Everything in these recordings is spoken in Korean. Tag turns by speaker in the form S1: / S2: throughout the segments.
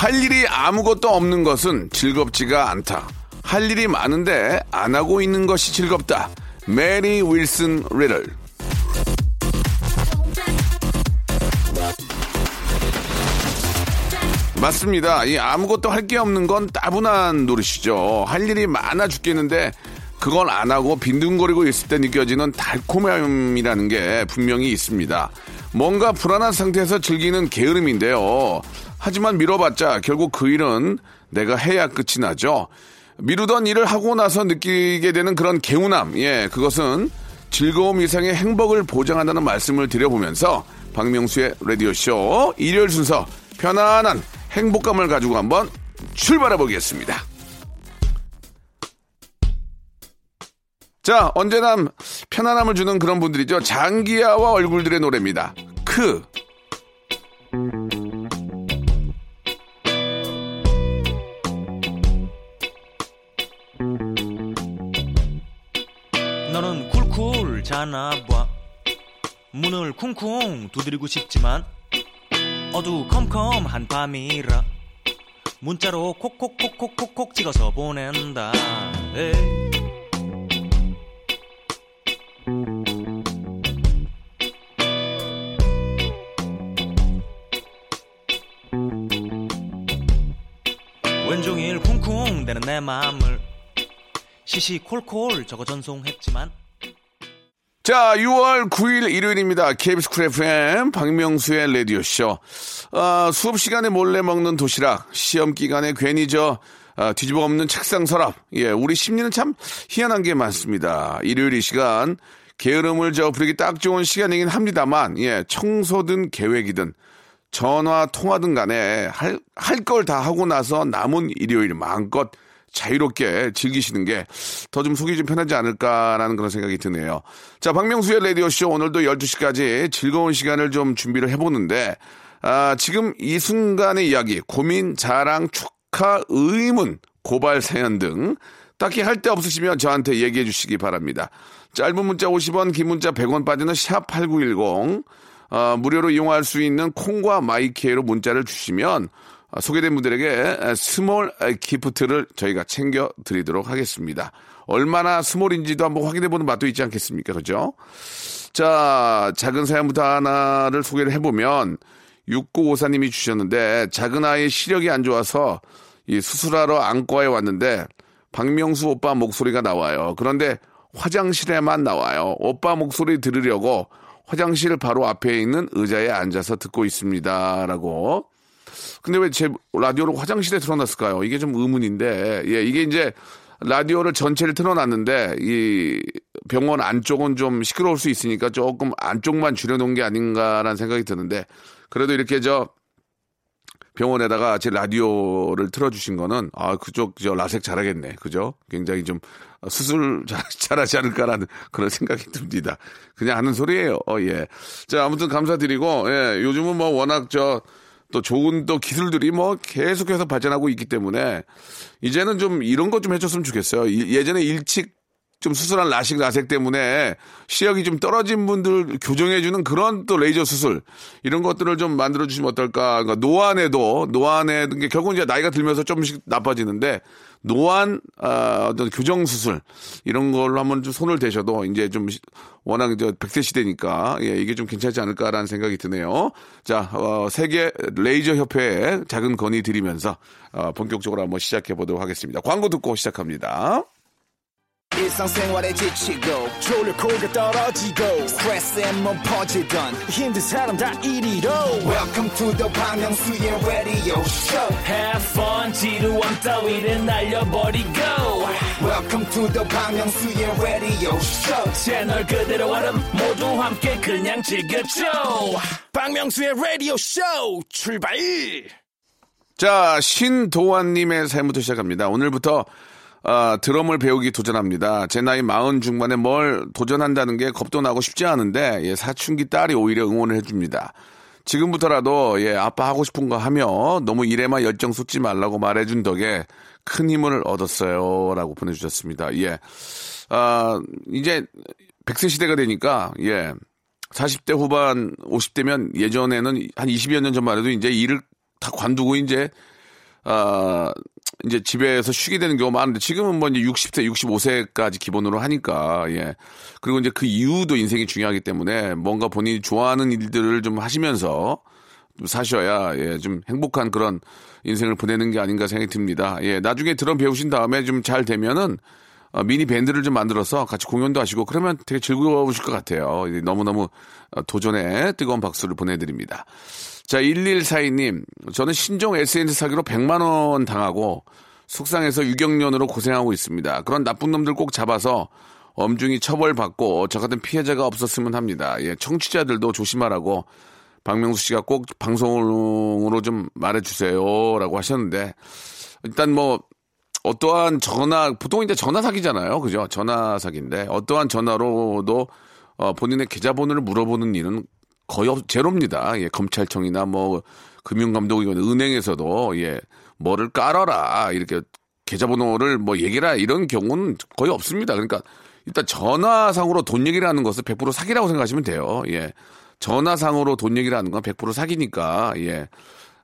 S1: 할 일이 아무것도 없는 것은 즐겁지가 않다 할 일이 많은데 안 하고 있는 것이 즐겁다 메리 윌슨 리들 맞습니다. 이 아무것도 할 게 없는 건 따분한 노릇이죠. 할 일이 많아 죽겠는데 그걸 안 하고 빈둥거리고 있을 때 느껴지는 달콤함이라는 게 분명히 있습니다. 뭔가 불안한 상태에서 즐기는 게으름인데요. 하지만 미뤄봤자 결국 그 일은 내가 해야 끝이 나죠. 미루던 일을 하고 나서 느끼게 되는 그런 개운함, 예, 그것은 즐거움 이상의 행복을 보장한다는 말씀을 드려보면서 박명수의 라디오쇼 일요일 순서 편안한 행복감을 가지고 한번 출발해 보겠습니다. 자, 언제나 편안함을 주는 그런 분들이죠. 장기하와 얼굴들의 노래입니다. 크.
S2: 너는 쿨쿨 자나 봐. 문을 쿵쿵 두드리고 싶지만 어두컴컴 한 밤이라 문자로 콕콕콕콕콕콕 찍어서 보낸다. 에이. 내 마음을 시시콜콜 적어 전송했지만
S1: 자, 6월 9일 일요일입니다. KBS 쿨 FM 박명수의 라디오쇼. 아, 수업 시간에 몰래 먹는 도시락, 시험 기간에 괜히 저 아, 뒤집어 엎는 책상 서랍. 예, 우리 심리는 참 희한한 게 많습니다. 일요일 이 시간 게으름을 저 부리기 딱 좋은 시간이긴 합니다만, 예, 청소든 계획이든 전화 통화든 간에 할 할 걸 다 하고 나서 남은 일요일 마음껏 자유롭게 즐기시는 게 더 좀 속이 좀 편하지 않을까라는 그런 생각이 드네요. 자, 박명수의 라디오쇼 오늘도 12시까지 즐거운 시간을 좀 준비를 해보는데, 아, 지금 이 순간의 이야기, 고민, 자랑, 축하, 의문, 고발 사연 등 딱히 할 데 없으시면 저한테 얘기해 주시기 바랍니다. 짧은 문자 50원, 긴 문자 100원 빠지는 샵8910, 어, 무료로 이용할 수 있는 콩과 마이케이로 문자를 주시면 아, 소개된 분들에게 small gift를 저희가 챙겨 드리도록 하겠습니다. 얼마나 small인지도 한번 확인해 보는 맛도 있지 않겠습니까? 그죠? 자, 작은 사연부터 하나를 소개를 해보면 6954님이 주셨는데 작은 아이의 시력이 안 좋아서 이 수술하러 안과에 왔는데 박명수 오빠 목소리가 나와요. 그런데 화장실에만 나와요. 오빠 목소리 들으려고 화장실 바로 앞에 있는 의자에 앉아서 듣고 있습니다. 라고 근데 왜 제 라디오를 화장실에 틀어놨을까요? 이게 좀 의문인데, 예, 이게 이제 라디오를 전체를 틀어놨는데, 이 병원 안쪽은 좀 시끄러울 수 있으니까 조금 안쪽만 줄여놓은 게 아닌가라는 생각이 드는데, 그래도 이렇게 저 병원에다가 제 라디오를 틀어주신 거는, 아, 그쪽 저 라섹 잘하겠네. 그죠? 굉장히 좀 수술 잘, 잘하지 않을까라는 그런 생각이 듭니다. 그냥 하는 소리예요. 어, 예. 자, 아무튼 감사드리고, 예, 요즘은 뭐 워낙 저, 또 좋은 또 기술들이 뭐 계속해서 발전하고 있기 때문에 이제는 좀 이런 것 좀 해줬으면 좋겠어요. 예전에 일찍 좀 수술한 라식 라섹 때문에 시력이 좀 떨어진 분들 교정해주는 그런 또 레이저 수술 이런 것들을 좀 만들어 주시면 어떨까. 그러니까 노안에도 노안에 게 결국 이제 나이가 들면서 조금씩 나빠지는데 노안 아, 어떤 교정 수술 이런 걸로 한번 좀 손을 대셔도 이제 좀 워낙 이제 100세 시대니까 예, 이게 좀 괜찮지 않을까라는 생각이 드네요. 자, 어, 세계 레이저 협회에 작은 건의 드리면서 어, 본격적으로 한번 시작해 보도록 하겠습니다. 광고 듣고 시작합니다.
S3: 일상생활에 지치고, 졸려 코가 떨어지고, 스트레스에 몸 퍼지던, 힘든 사람 다 이리로. welcome to the Bang Myung-soo's radio show.
S4: Have fun 지루함 따위를 날려버리고.
S3: Welcome to the Bang Myung-soo's radio show.
S4: 채널 그대로 얼음 모두 함께 그냥 즐겨줘.
S3: 박명수의 라디오 쇼 출발!
S1: 자, 신도환님의 사연부터 시작합니다. 오늘부터 아, 드럼을 배우기 도전합니다. 제 나이 마흔 중반에 뭘 도전한다는 게 겁도 나고 쉽지 않은데 예, 사춘기 딸이 오히려 응원을 해줍니다. 지금부터라도 예, 아빠 하고 싶은 거 하며 너무 일에만 열정 쏟지 말라고 말해준 덕에 큰 힘을 얻었어요라고 보내주셨습니다. 예, 아 이제 100세 시대가 되니까 예 40대 후반 50대면 예전에는 한 20여 년 전만 해도 이제 일을 다 관두고 이제 아 이제 집에서 쉬게 되는 경우가 많은데 지금은 뭐 이제 60세, 65세까지 기본으로 하니까 예 그리고 이제 그 이후도 인생이 중요하기 때문에 뭔가 본인이 좋아하는 일들을 좀 하시면서 좀 사셔야 예 좀 행복한 그런 인생을 보내는 게 아닌가 생각이 듭니다. 예 나중에 드럼 배우신 다음에 좀 잘 되면은 어, 미니 밴드를 좀 만들어서 같이 공연도 하시고 그러면 되게 즐거우실 것 같아요. 예, 너무너무 어, 도전에 뜨거운 박수를 보내드립니다. 자, 1142님. 저는 신종 SNS 사기로 100만원 당하고 속상해서 유경련으로 고생하고 있습니다. 그런 나쁜 놈들 꼭 잡아서 엄중히 처벌받고 저 같은 피해자가 없었으면 합니다. 예, 청취자들도 조심하라고 박명수 씨가 꼭 방송으로 좀 말해주세요. 라고 하셨는데 일단 뭐 어떠한 전화, 보통 이제 전화 사기잖아요. 그죠? 전화 사기인데 어떠한 전화로도 어, 본인의 계좌번호를 물어보는 일은 거의 없, 제로입니다. 예, 검찰청이나 뭐 금융감독이건 은행에서도 예, 뭐를 깔아라 이렇게 계좌번호를 뭐 얘기라 이런 경우는 거의 없습니다. 그러니까 일단 전화상으로 돈 얘기를 하는 것을 100% 사기라고 생각하시면 돼요. 예. 전화상으로 돈 얘기를 하는 건 100% 사기니까 예.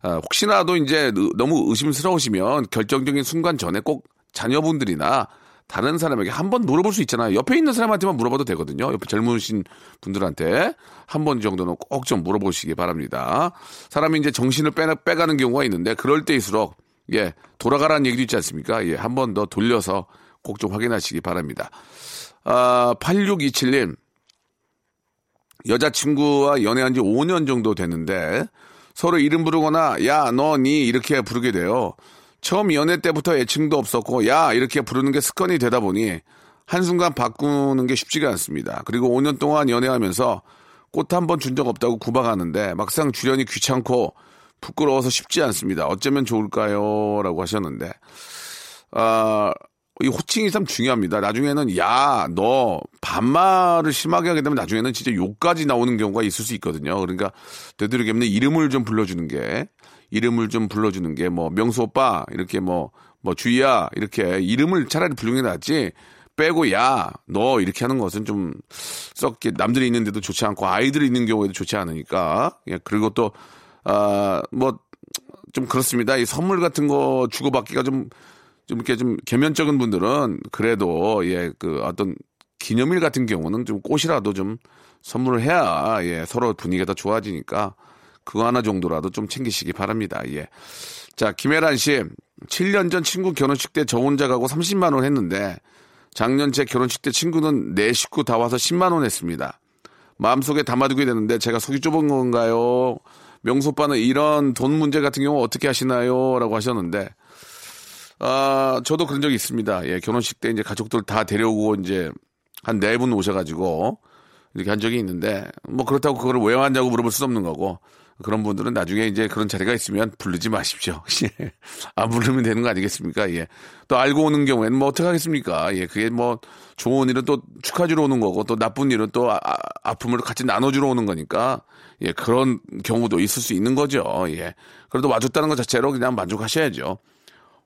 S1: 아, 혹시나도 이제 의- 너무 의심스러우시면 결정적인 순간 전에 꼭 자녀분들이나 다른 사람에게 한 번 물어볼 수 있잖아요. 옆에 있는 사람한테만 물어봐도 되거든요. 옆에 젊으신 분들한테 한 번 정도는 꼭 좀 물어보시기 바랍니다. 사람이 이제 정신을 빼, 빼가는 경우가 있는데 그럴 때일수록 예, 돌아가라는 얘기도 있지 않습니까? 예, 한 번 더 돌려서 꼭 좀 확인하시기 바랍니다. 아, 8627님. 여자친구와 연애한 지 5년 정도 됐는데 서로 이름 부르거나 야, 너, 니 이렇게 부르게 돼요. 처음 연애 때부터 애칭도 없었고 야 이렇게 부르는 게 습관이 되다 보니 한순간 바꾸는 게 쉽지가 않습니다. 그리고 5년 동안 연애하면서 꽃 한 번 준 적 없다고 구박하는데 막상 주련이 귀찮고 부끄러워서 쉽지 않습니다. 어쩌면 좋을까요? 라고 하셨는데 아, 이 호칭이 참 중요합니다. 나중에는 야, 너 반말을 심하게 하게 되면 나중에는 진짜 욕까지 나오는 경우가 있을 수 있거든요. 그러니까 되도록이면 이름을 좀 불러주는 게 이름을 좀 불러주는 게 뭐 명수 오빠 이렇게 뭐뭐 주희야 이렇게 이름을 차라리 부르는 게 낫지 빼고 야 너 이렇게 하는 것은 좀썩 남들이 있는데도 좋지 않고 아이들이 있는 경우에도 좋지 않으니까 예, 그리고 또 아 뭐 좀 그렇습니다. 이 선물 같은 거 주고받기가 좀좀 이렇게 좀 개면적인 분들은 그래도 예 그 어떤 기념일 같은 경우는 좀 꽃이라도 좀 선물을 해야 예 서로 분위기가 더 좋아지니까 그거 하나 정도라도 좀 챙기시기 바랍니다. 예. 자, 김혜란 씨. 7년 전 친구 결혼식 때 저 혼자 가고 30만 원 했는데 작년 제 결혼식 때 친구는 네 식구 다 와서 10만 원 했습니다. 마음속에 담아두게 되는데 제가 속이 좁은 건가요? 명수 오빠는 이런 돈 문제 같은 경우 어떻게 하시나요? 라고 하셨는데 아, 저도 그런 적이 있습니다. 예, 결혼식 때 이제 가족들 다 데려오고 이제 한 네 분 오셔가지고 이렇게 한 적이 있는데 뭐 그렇다고 그걸 왜 하냐고 물어볼 수 없는 거고 그런 분들은 나중에 이제 그런 자리가 있으면 부르지 마십시오. 예. 안 부르면 되는 거 아니겠습니까? 예. 또 알고 오는 경우에는 뭐 어떻게 하겠습니까? 예. 그게 뭐 좋은 일은 또 축하주러 오는 거고 또 나쁜 일은 또 아, 아픔을 같이 나눠주러 오는 거니까 예. 그런 경우도 있을 수 있는 거죠. 예. 그래도 와줬다는 것 자체로 그냥 만족하셔야죠.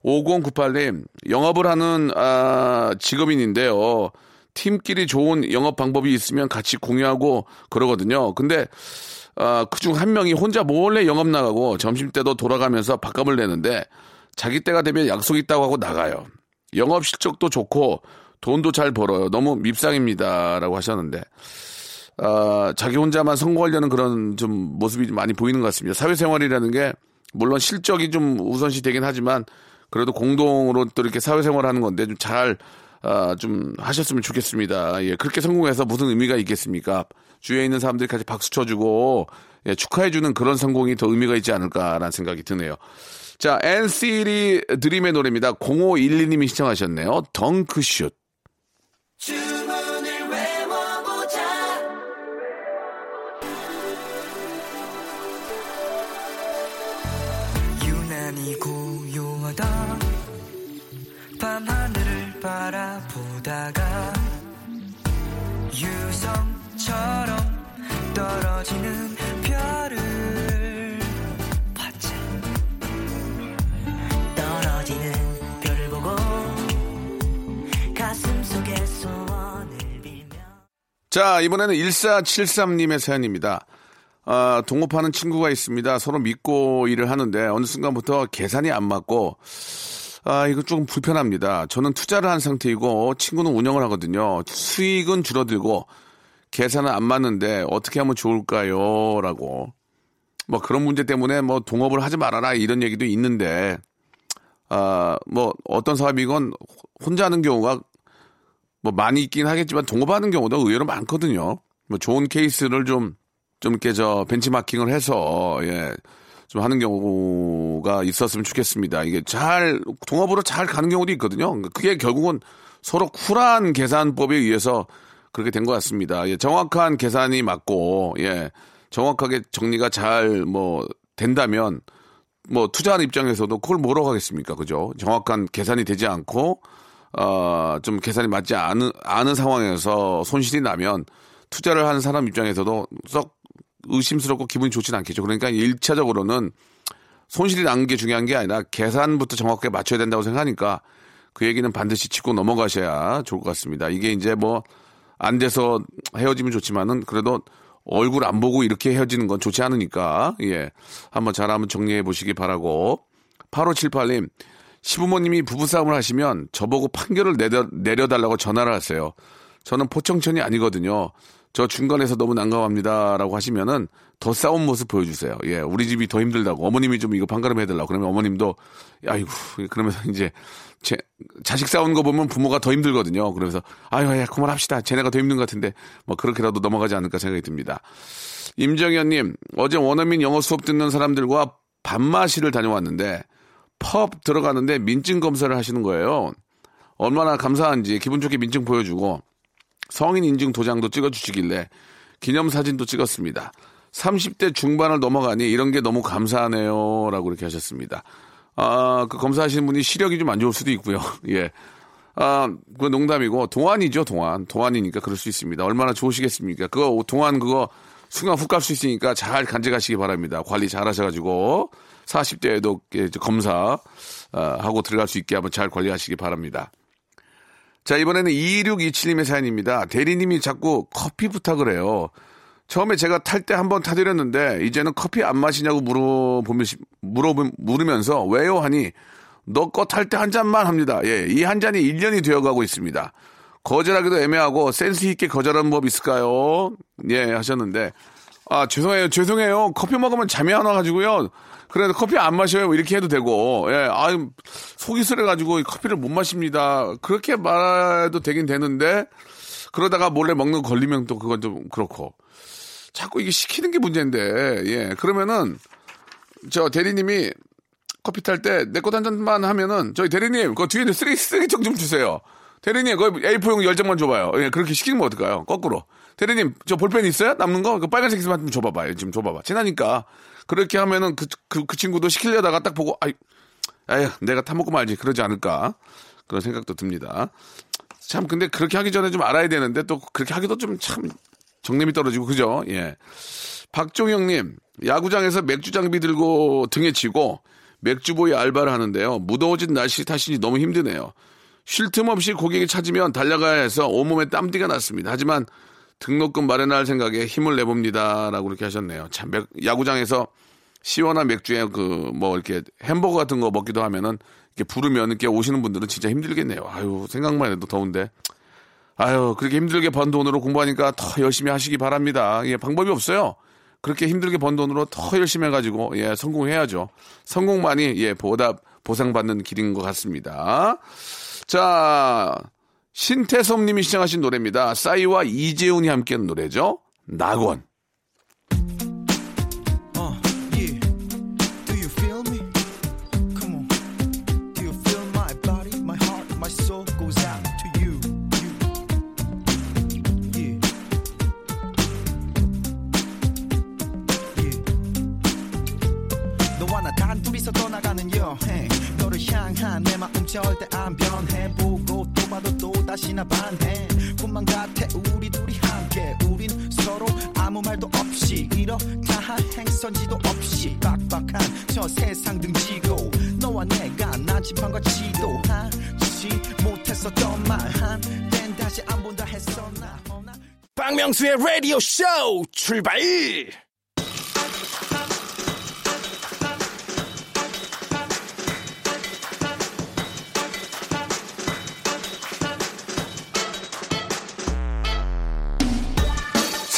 S1: 5098님, 영업을 하는, 아, 직업인인데요. 팀끼리 좋은 영업 방법이 있으면 같이 공유하고 그러거든요. 근데, 아, 그중 한 명이 혼자 몰래 영업 나가고 점심 때도 돌아가면서 밥값을 내는데 자기 때가 되면 약속 있다고 하고 나가요. 영업 실적도 좋고 돈도 잘 벌어요. 너무 밉상입니다. 라고 하셨는데, 아, 자기 혼자만 성공하려는 그런 좀 모습이 좀 많이 보이는 것 같습니다. 사회생활이라는 게 물론 실적이 좀 우선시 되긴 하지만 그래도 공동으로 또 이렇게 사회생활 하는 건데 좀잘 아, 좀 하셨으면 좋겠습니다. 예, 그렇게 성공해서 무슨 의미가 있겠습니까? 주위에 있는 사람들이 같이 박수 쳐주고 예, 축하해주는 그런 성공이 더 의미가 있지 않을까라는 생각이 드네요. 자, NCT 드림의 노래입니다. 0512님이 시청하셨네요. 덩크슛. 자, 이번에는 1473님의 사연입니다. 아, 동업하는 친구가 있습니다. 서로 믿고 일을 하는데 어느 순간부터 계산이 안 맞고 아, 이거 조금 불편합니다. 저는 투자를 한 상태이고 친구는 운영을 하거든요. 수익은 줄어들고 계산은 안 맞는데 어떻게 하면 좋을까요? 라고. 뭐 그런 문제 때문에 뭐 동업을 하지 말아라 이런 얘기도 있는데 아, 뭐 어떤 사업이건 혼자 하는 경우가 뭐 많이 있긴 하겠지만 동업하는 경우도 의외로 많거든요. 뭐 좋은 케이스를 좀, 좀 이렇게 저 벤치마킹을 해서, 예, 좀 하는 경우가 있었으면 좋겠습니다. 이게 잘, 동업으로 잘 가는 경우도 있거든요. 그게 결국은 서로 쿨한 계산법에 의해서 그렇게 된 것 같습니다. 예, 정확한 계산이 맞고, 예, 정확하게 정리가 잘 뭐 된다면 뭐 투자하는 입장에서도 그걸 뭐라고 하겠습니까? 그죠? 정확한 계산이 되지 않고 어, 좀 계산이 맞지 않은, 않은 상황에서 손실이 나면 투자를 하는 사람 입장에서도 썩 의심스럽고 기분이 좋지는 않겠죠. 그러니까 일차적으로는 손실이 난게 중요한 게 아니라 계산부터 정확하게 맞춰야 된다고 생각하니까 그 얘기는 반드시 짚고 넘어가셔야 좋을 것 같습니다. 이게 이제 뭐 안 돼서 헤어지면 좋지만은 그래도 얼굴 안 보고 이렇게 헤어지는 건 좋지 않으니까 예 한번 잘 한번 정리해 보시기 바라고 8578님 시부모님이 부부싸움을 하시면 저보고 판결을 내려, 내려달라고 전화를 하세요. 저는 포청천이 아니거든요. 저 중간에서 너무 난감합니다라고 하시면은 더 싸운 모습 보여주세요. 예, 우리 집이 더 힘들다고 어머님이 좀 이거 판가름 해달라고 그러면 어머님도 아이고 그러면서 이제 제 자식 싸우는 거 보면 부모가 더 힘들거든요. 그래서 아유 야 그만합시다. 쟤네가 더 힘든 것 같은데 뭐 그렇게라도 넘어가지 않을까 생각이 듭니다. 임정현님 어제 원어민 영어 수업 듣는 사람들과 밥마시를 다녀왔는데 펍 들어가는데 민증 검사를 하시는 거예요. 얼마나 감사한지 기분 좋게 민증 보여주고 성인 인증 도장도 찍어주시길래 기념 사진도 찍었습니다. 30대 중반을 넘어가니 이런 게 너무 감사하네요. 라고 이렇게 하셨습니다. 아, 그 검사하시는 분이 시력이 좀 안 좋을 수도 있고요. 예. 아, 그 농담이고, 동안이죠, 동안. 동안이니까 그럴 수 있습니다. 얼마나 좋으시겠습니까? 그거, 동안 그거 순간 훅 갈 수 있으니까 잘 간직하시기 바랍니다. 관리 잘 하셔 가지고, 40대에도 검사, 아, 하고 들어갈 수 있게 한번 잘 관리하시기 바랍니다. 자, 이번에는 2627님의 사연입니다. 대리님이 자꾸 커피 부탁을 해요. 처음에 제가 탈 때 한번 타드렸는데, 이제는 커피 안 마시냐고 물어보면, 물어, 물으면서, 왜요? 하니, 너 거 탈 때 한 잔만 합니다. 예, 이 한 잔이 1년이 되어 가고 있습니다. 거절하기도 애매하고, 센스 있게 거절하는 법 있을까요? 예, 하셨는데, 아, 죄송해요, 죄송해요. 커피 먹으면 잠이 안 와가지고요. 그래도 커피 안 마셔요. 이렇게 해도 되고, 예, 아유, 속이 쓰려가지고 커피를 못 마십니다. 그렇게 말해도 되긴 되는데, 그러다가 몰래 먹는 거 걸리면 또 그건 좀 그렇고. 자꾸 이게 시키는 게 문제인데, 예, 그러면은, 저 대리님이 커피 탈 때 내 것 한 잔만 하면은, 저희 대리님, 그 뒤에 쓰레기, 쓰레기통 좀 주세요. 대리님, 그 A4용 10장만 줘봐요. 예, 그렇게 시키는 건 어떨까요? 거꾸로. 대리님, 저 볼펜 있어요? 남는 거? 그 빨간색 있으면 좀 줘봐봐요. 지금 줘봐봐. 친하니까. 그렇게 하면은 그, 그, 그 친구도 시키려다가 딱 보고, 아이, 아휴, 내가 타먹고 말지. 그러지 않을까. 그런 생각도 듭니다. 참, 근데 그렇게 하기 전에 좀 알아야 되는데 또 그렇게 하기도 좀 참 정념이 떨어지고, 그죠? 예. 박종영님, 야구장에서 맥주 장비 들고 등에 치고 맥주보이 알바를 하는데요. 무더워진 날씨 탓인지 너무 힘드네요. 쉴 틈 없이 고객이 찾으면 달려가야 해서 온몸에 땀띠가 났습니다. 하지만 등록금 마련할 생각에 힘을 내봅니다. 라고 이렇게 하셨네요. 참, 맥- 야구장에서 시원한 맥주에 그, 뭐, 이렇게 햄버거 같은 거 먹기도 하면은, 이렇게 부르면 이렇게 오시는 분들은 진짜 힘들겠네요. 아유, 생각만 해도 더운데. 아유, 그렇게 힘들게 번 돈으로 공부하니까 더 열심히 하시기 바랍니다. 예, 방법이 없어요. 그렇게 힘들게 번 돈으로 더 열심히 해가지고, 예, 성공해야죠. 성공만이, 예, 보답, 보상받는 길인 것 같습니다. 자, 신태섭 님이 시청하신 노래입니다. 싸이와 이재훈이 함께한 노래죠. 낙원.
S5: Uh. 너를 향한 내 마음 절대 안 또 다시 나 반해. 꿈만 같아 우리 둘이 함께. 우린 서로 아무 말도 없이 이렇게 한 행선지도 없이 빡빡한 저 세상 등지고 너와 내가 난지판과 지도 하지 못했었던 말 한땐 다시 안 본다 했었나 어, 나
S3: 박명수의 라디오 쇼 출발!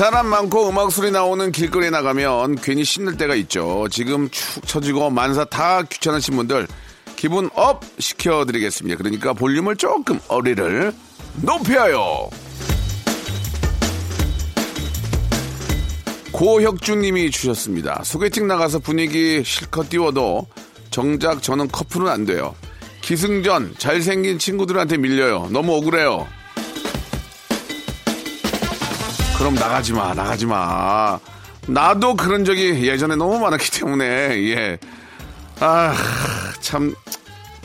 S1: 사람 많고 음악 소리 나오는 길거리에 나가면 괜히 신날 때가 있죠. 지금 축 처지고 만사 다 귀찮으신 분들 기분 up 시켜드리겠습니다. 그러니까 볼륨을 조금 어리를 높여요. 고혁주님이 주셨습니다. 소개팅 나가서 분위기 실컷 띄워도 정작 저는 커플은 안 돼요. 기승전 잘생긴 친구들한테 밀려요. 너무 억울해요. 그럼 나가지 마, 나가지 마. 나도 그런 적이 예전에 너무 많았기 때문에, 예. 아, 참,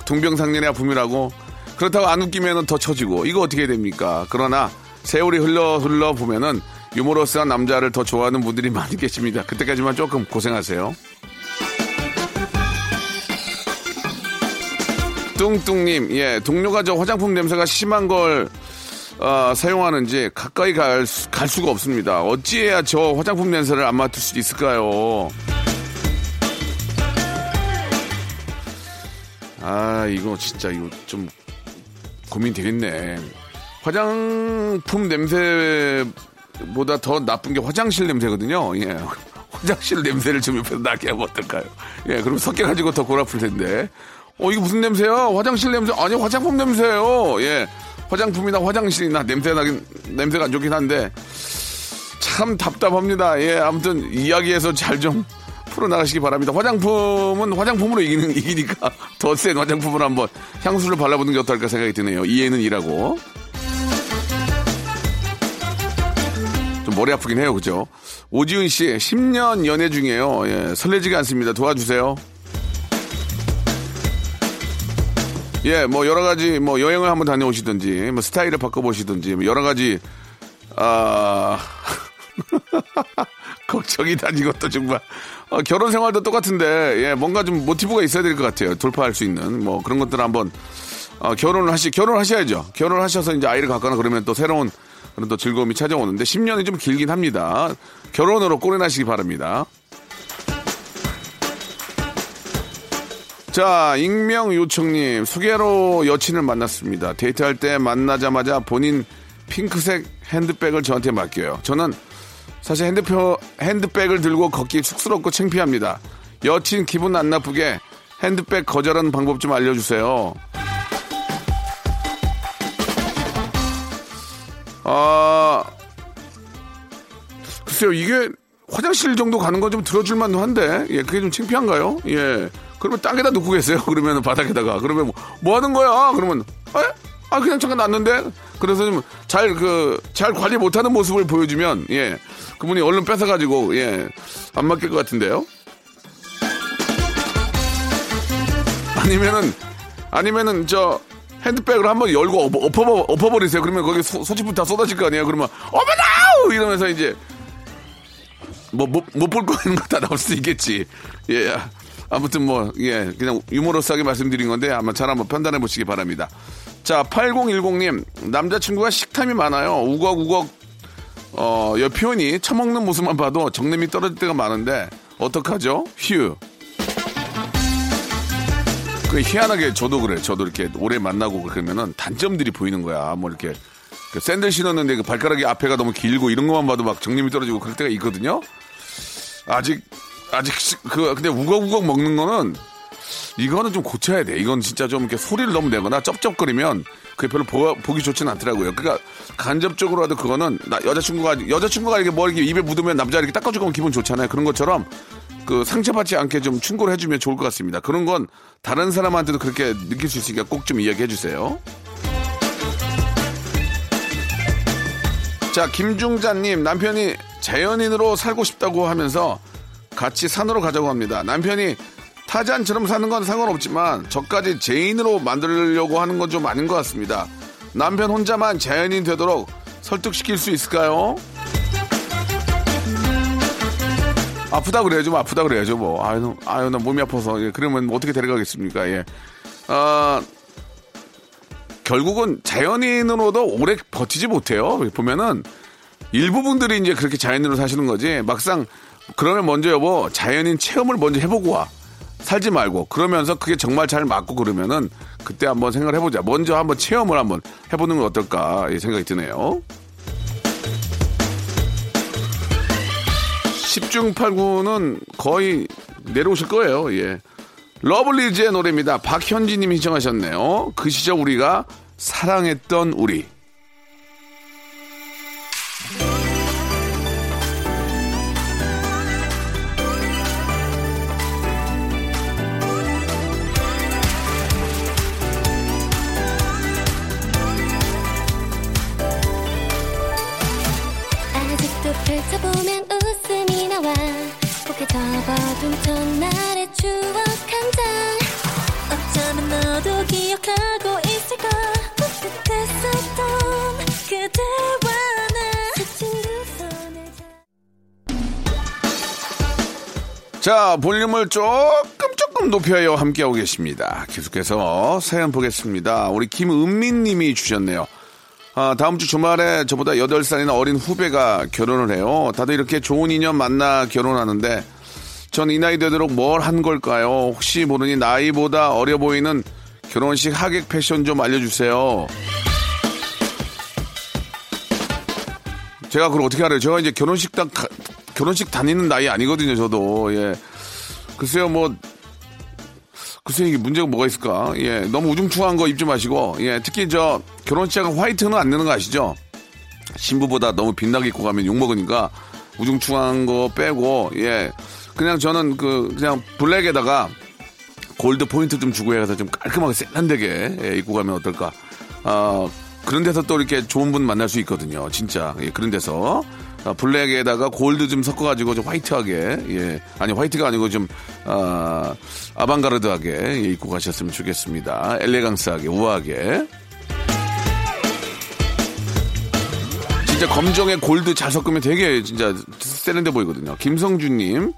S1: 동병상련의 아픔이라고. 그렇다고 안 웃기면 더 처지고, 이거 어떻게 됩니까? 그러나, 세월이 흘러, 흘러 보면은, 유머러스한 남자를 더 좋아하는 분들이 많이 계십니다. 그때까지만 조금 고생하세요. 뚱뚱님, 예, 동료가 저 화장품 냄새가 심한 걸, 어, 사용하는지 가까이 갈, 수, 갈 수가 없습니다. 어찌해야 저 화장품 냄새를 안 맡을 수 있을까요? 아, 이거 진짜 이거 좀 고민 되겠네. 화장품 냄새보다 더 나쁜 게 화장실 냄새거든요. 예. 화장실 냄새를 좀 옆에서 나게 하면 어떨까요? 예, 그럼 섞여가지고 더 골아플 텐데. 어, 이거 무슨 냄새야? 화장실 냄새? 아니, 화장품 냄새예요. 예. 화장품이나 화장실이나 냄새 나긴, 냄새가 안 좋긴 한데, 참 답답합니다. 예, 아무튼 이야기해서 잘 좀 풀어나가시기 바랍니다. 화장품은 화장품으로 이기는, 이기니까 더 센 화장품을 한번 향수를 발라보는 게 어떨까 생각이 드네요. 이해는 이라고. 좀 머리 아프긴 해요. 그죠? 오지은 씨, 10년 연애 중이에요. 예, 설레지가 않습니다. 도와주세요. 예, 뭐 여러 가지 뭐 여행을 한번 다녀오시든지 뭐 스타일을 바꿔보시든지 뭐 여러 가지 아 걱정이다 이것도 정말. 어, 결혼 생활도 똑같은데 예 뭔가 좀 모티브가 있어야 될 것 같아요. 돌파할 수 있는 뭐 그런 것들 한번 어, 결혼을 하시 결혼하셔야죠. 결혼하셔서 이제 아이를 갖거나 그러면 또 새로운 그런 또 즐거움이 찾아오는데 10년이 좀 길긴 합니다. 결혼으로 꼬리나시기 바랍니다. 자, 익명 요청님, 소개로 여친을 만났습니다. 데이트할 때 만나자마자 본인 핑크색 핸드백을 저한테 맡겨요. 저는 사실 핸드표, 핸드백을 들고 걷기 쑥스럽고 창피합니다. 여친 기분 안 나쁘게 핸드백 거절하는 방법 좀 알려주세요. 아, 글쎄요, 이게 화장실 정도 가는 건 좀 들어줄만 한데, 예, 그게 좀 창피한가요? 예. 그러면 땅에다 놓고 계세요. 그러면 바닥에다가. 그러면 뭐, 뭐 하는 거야? 그러면, 에? 아, 그냥 잠깐 놨는데? 그래서 좀 잘, 그, 잘 관리 못하는 모습을 보여주면, 예. 그분이 얼른 뺏어가지고, 예. 안 맡길 것 같은데요? 아니면은, 아니면은, 저, 핸드백을 한번 열고 엎어, 엎어, 엎어버리세요. 그러면 거기 소, 소지품 다 쏟아질 거 아니에요? 그러면, 어머나! 이러면서 이제, 뭐, 못, 못 볼 거 있는 거 다 나올 수 있겠지. 예. 아무튼 뭐, 예, 그냥 유머러스하게 말씀드린 건데 아마 잘 한번 판단해 보시기 바랍니다. 자, 8010님, 남자친구가 식탐이 많아요. 우걱우걱, 어, 여 표현이 처먹는 모습만 봐도 정냄이 떨어질 때가 많은데, 어떡하죠? 휴. 그 희한하게 저도 그래. 저도 이렇게 오래 만나고 그러면은 단점들이 보이는 거야. 뭐 이렇게 그 샌들 신었는데 그 발가락이 앞에가 너무 길고 이런 것만 봐도 막 정림이 떨어지고 그럴 때가 있거든요. 아직 아직 시- 그 근데 우걱우걱 먹는 거는 이거는 좀 고쳐야 돼. 이건 진짜 좀 이렇게 소리를 너무 내거나 쩝쩝거리면 그게 별로 보, 보기 좋지는 않더라고요. 그러니까 간접적으로라도 그거는 나 여자친구가 여자친구가 이렇게 뭐 이렇게 입에 묻으면 남자 이렇게 닦아주고 하면 기분 좋잖아요. 그런 것처럼 그 상처받지 않게 좀 충고를 해주면 좋을 것 같습니다. 그런 건 다른 사람한테도 그렇게 느낄 수 있으니까 꼭 좀 이야기해 주세요. 자, 김중자님, 남편이 자연인으로 살고 싶다고 하면서 같이 산으로 가자고 합니다. 남편이 타잔처럼 사는 건 상관없지만 저까지 제인으로 만들려고 하는 건 좀 아닌 것 같습니다. 남편 혼자만 자연인 되도록 설득시킬 수 있을까요? 아프다 그래야죠, 뭐 아프다 그래야죠, 뭐. 아유, 아유, 나 몸이 아파서. 예, 그러면 뭐 어떻게 데려가겠습니까, 예. 아, 결국은 자연인으로도 오래 버티지 못해요. 보면은 일부분들이 이제 그렇게 자연인으로 사시는 거지. 막상 그러면 먼저 여보 자연인 체험을 먼저 해보고 와. 살지 말고 그러면서 그게 정말 잘 맞고 그러면은 그때 한번 생각을 해보자. 먼저 한번 체험을 한번 해보는 건 어떨까 이 생각이 드네요. 10중 8구는 거의 내려오실 거예요. 예. 러블리즈의 노래입니다. 박현진 님이 신청하셨네요. 그 시절 우리가 사랑했던 우리. 자, 볼륨을 조금 조금 높여요. 함께하고 계십니다. 계속해서 사연 보겠습니다. 우리 김은민 님이 주셨네요. 아, 다음 주 주말에 저보다 8살이나 어린 후배가 결혼을 해요. 다들 이렇게 좋은 인연 만나 결혼하는데 전 이 나이 되도록 뭘 한 걸까요? 혹시 모르니 나이보다 어려 보이는 결혼식 하객 패션 좀 알려주세요. 제가 그걸 어떻게 알아요? 제가 이제 결혼식 다, 가- 결혼식 다니는 나이 아니거든요, 저도. 예. 글쎄요, 뭐, 글쎄 이게 문제가 뭐가 있을까? 예. 너무 우중충한 거 입지 마시고, 예. 특히 저 결혼식장은 화이트는 안 내는 거 아시죠? 신부보다 너무 빛나게 입고 가면 욕 먹으니까 우중충한 거 빼고, 예. 그냥 저는 그, 그냥 블랙에다가 골드 포인트 좀 주고 해서 좀 깔끔하게 세련되게 예, 입고 가면 어떨까. 아, 그런 데서 또 이렇게 좋은 분 만날 수 있거든요. 진짜. 예, 그런 데서. 아, 블랙에다가 골드 좀 섞어가지고 좀 화이트하게, 예. 아니, 화이트가 아니고 좀, 아, 아방가르드하게 예, 입고 가셨으면 좋겠습니다. 엘레강스하게, 우아하게. 진짜 검정에 골드 잘 섞으면 되게 진짜 세련돼 보이거든요. 김성주님.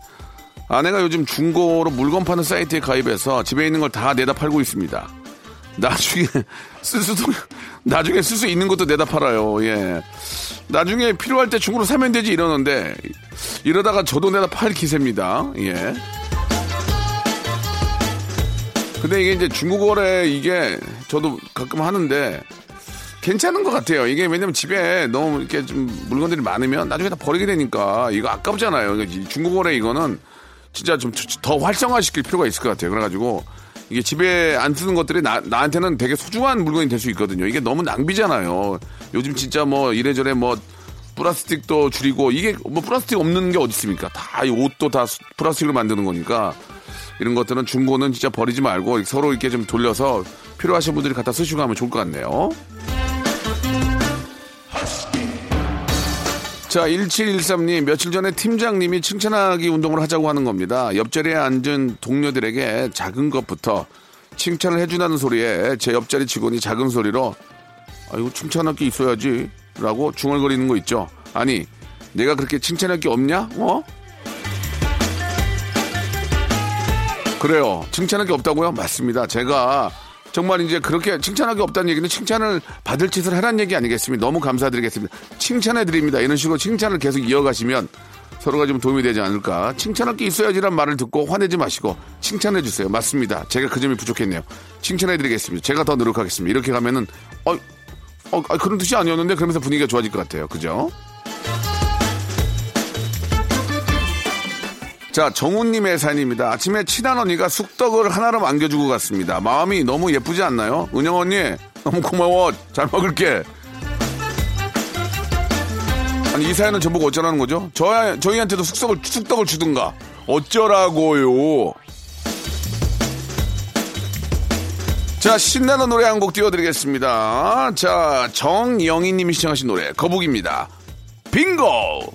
S1: 아내가 요즘 중고로 물건 파는 사이트에 가입해서 집에 있는 걸 다 내다 팔고 있습니다. 나중에 쓸 수도 나중에 쓸 수 있는 것도 내다 팔아요. 예. 나중에 필요할 때 중고로 사면 되지 이러는데 이러다가 저도 내다 팔 기세입니다. 예. 근데 이게 이제 중고거래 이게 저도 가끔 하는데 괜찮은 것 같아요. 이게 왜냐면 집에 너무 이렇게 좀 물건들이 많으면 나중에 다 버리게 되니까 이거 아깝잖아요. 이거 중고거래 이거는 진짜 좀 더 활성화시킬 필요가 있을 것 같아요. 그래가지고 이게 집에 안 쓰는 것들이 나, 나한테는 되게 소중한 물건이 될 수 있거든요. 이게 너무 낭비잖아요. 요즘 진짜 뭐 이래저래 뭐 플라스틱도 줄이고 이게 뭐 플라스틱 없는 게 어디 있습니까? 다 이 옷도 다 수- 플라스틱으로 만드는 거니까 이런 것들은 중고는 진짜 버리지 말고 서로 이렇게 좀 돌려서 필요하신 분들이 갖다 쓰시고 하면 좋을 것 같네요. 자, 1713님, 며칠 전에 팀장님이 칭찬하기 운동을 하자고 하는 겁니다. 옆자리에 앉은 동료들에게 작은 것부터 칭찬을 해준다는 소리에 제 옆자리 직원이 작은 소리로 아이고, 칭찬할 게 있어야지. 라고 중얼거리는 거 있죠. 아니, 내가 그렇게 칭찬할 게 없냐? 어? 그래요. 칭찬할 게 없다고요? 맞습니다. 제가 정말 이제 그렇게 칭찬할 게 없다는 얘기는 칭찬을 받을 짓을 하라는 얘기 아니겠습니까? 너무 감사드리겠습니다. 칭찬해 드립니다. 이런 식으로 칭찬을 계속 이어가시면 서로가 좀 도움이 되지 않을까. 칭찬할 게 있어야지란 말을 듣고 화내지 마시고 칭찬해 주세요. 맞습니다. 제가 그 점이 부족했네요. 칭찬해 드리겠습니다. 제가 더 노력하겠습니다. 이렇게 가면은 어, 어, 아, 그런 뜻이 아니었는데 그러면서 분위기가 좋아질 것 같아요. 그죠? 자, 정훈님의 사연입니다. 아침에 친한 언니가 쑥떡을 하나로 안겨주고 갔습니다. 마음이 너무 예쁘지 않나요? 은영 언니, 너무 고마워. 잘 먹을게. 아니, 이 사연은 저보고 어쩌라는 거죠? 저, 저희한테도 쑥떡을, 쑥떡을 주든가. 어쩌라고요. 자, 신나는 노래 한 곡 띄워드리겠습니다. 자, 정영희 님이 시청하신 노래, 거북입니다. 빙고!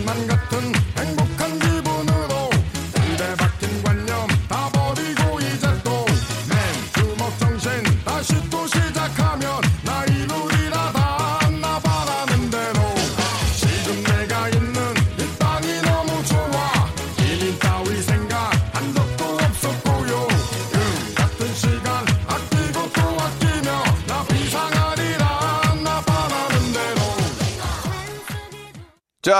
S6: 것만 같은 행복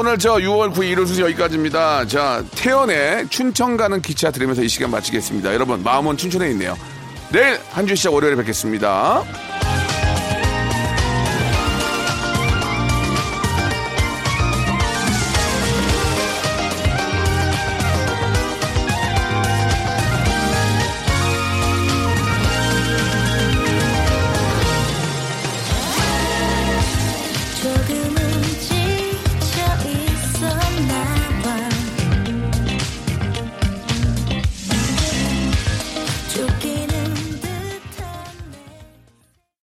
S1: 오늘 저 6월 9일 일요일 순서 여기까지입니다. 자, 태연의 춘천 가는 기차 들으면서 이 시간 마치겠습니다. 여러분, 마음은 춘천에 있네요. 내일 한 주 시작 월요일에 뵙겠습니다.